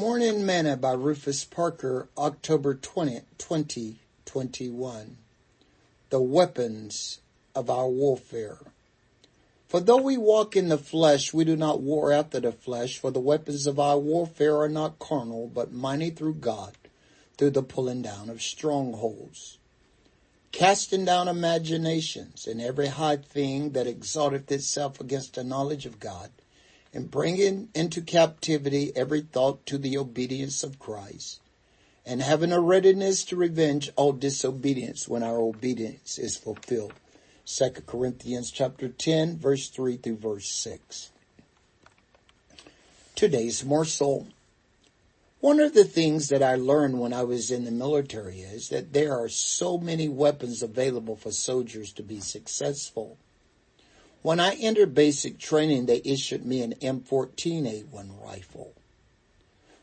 Morning Manna by Rufus Parker, October 20, 2021. The weapons of our warfare. For though we walk in the flesh, we do not war after the flesh, for the weapons of our warfare are not carnal, but mighty through God, through the pulling down of strongholds, casting down imaginations and every high thing that exalteth itself against the knowledge of God, and bringing into captivity every thought to the obedience of Christ, and having a readiness to revenge all disobedience when our obedience is fulfilled. 2 Corinthians chapter 10 verse 3 through verse 6. Today's morsel. One of the things that I learned when I was in the military is that there are so many weapons available for soldiers to be successful. When I entered basic training, they issued me an M14A1 rifle.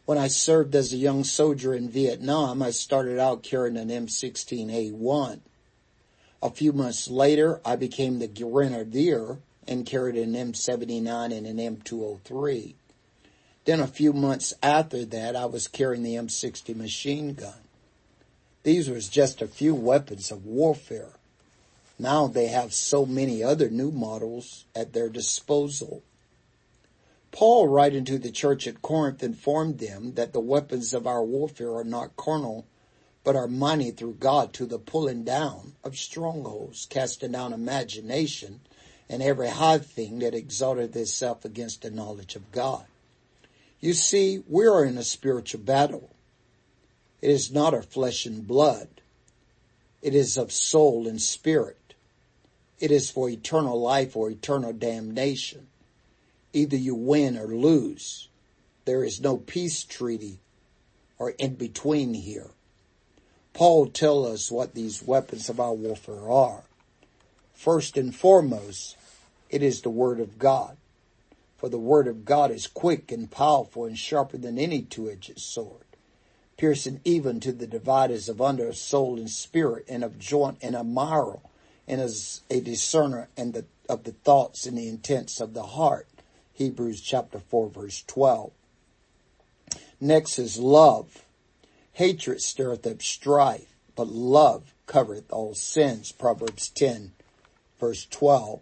When I served as a young soldier in Vietnam, I started out carrying an M16A1. A few months later, I became the grenadier and carried an M79 and an M203. Then a few months after that, I was carrying the M60 machine gun. These were just a few weapons of warfare. Now they have so many other new models at their disposal. Paul, writing to the church at Corinth, informed them that the weapons of our warfare are not carnal, but are mighty through God to the pulling down of strongholds, casting down imagination and every high thing that exalted itself against the knowledge of God. You see, we are in a spiritual battle. It is not of flesh and blood. It is of soul and spirit. It is for eternal life or eternal damnation. Either you win or lose. There is no peace treaty or in between here. Paul tells us what these weapons of our warfare are. First and foremost, it is the word of God. For the word of God is quick and powerful and sharper than any two-edged sword, piercing even to the dividers of under soul and spirit and of joint and of marrow and as a discerner and the, of the thoughts and the intents of the heart. Hebrews chapter 4 verse 12. Next is love. Hatred stirreth up strife, but love covereth all sins. Proverbs 10 verse 12.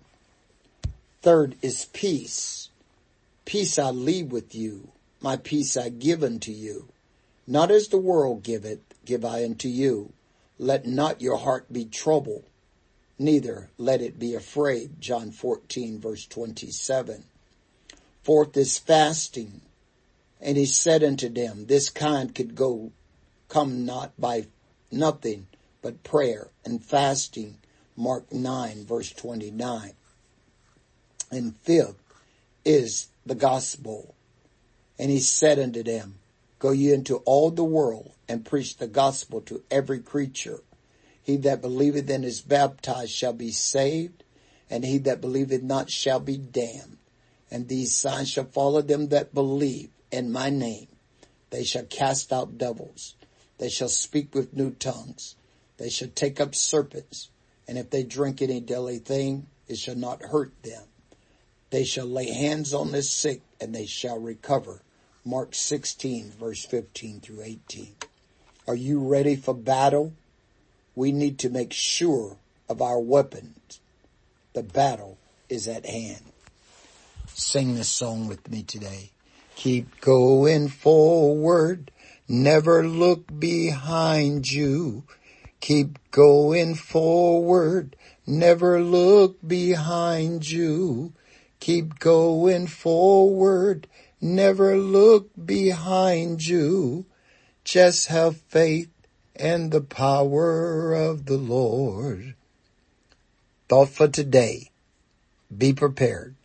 Third is peace. Peace I leave with you. My peace I give unto you. Not as the world giveth, give I unto you. Let not your heart be troubled neither let it be afraid. John 14 verse 27. Fourth is fasting. And he said unto them, this kind could go, come not by nothing but prayer and fasting. Mark 9 verse 29. And fifth is the gospel. And he said unto them, go ye into all the world and preach the gospel to every creature. He that believeth and is baptized shall be saved, and he that believeth not shall be damned. And these signs shall follow them that believe in my name. They shall cast out devils. They shall speak with new tongues. They shall take up serpents. And if they drink any deadly thing, it shall not hurt them. They shall lay hands on the sick and they shall recover. Mark 16 verse 15 through 18. Are you ready for battle? We need to make sure of our weapons. The battle is at hand. Sing this song with me today. Keep going forward. Never look behind you. Keep going forward. Never look behind you. Keep going forward. Never look behind you. Just have faith and the power of the Lord. Thought for today. Be prepared.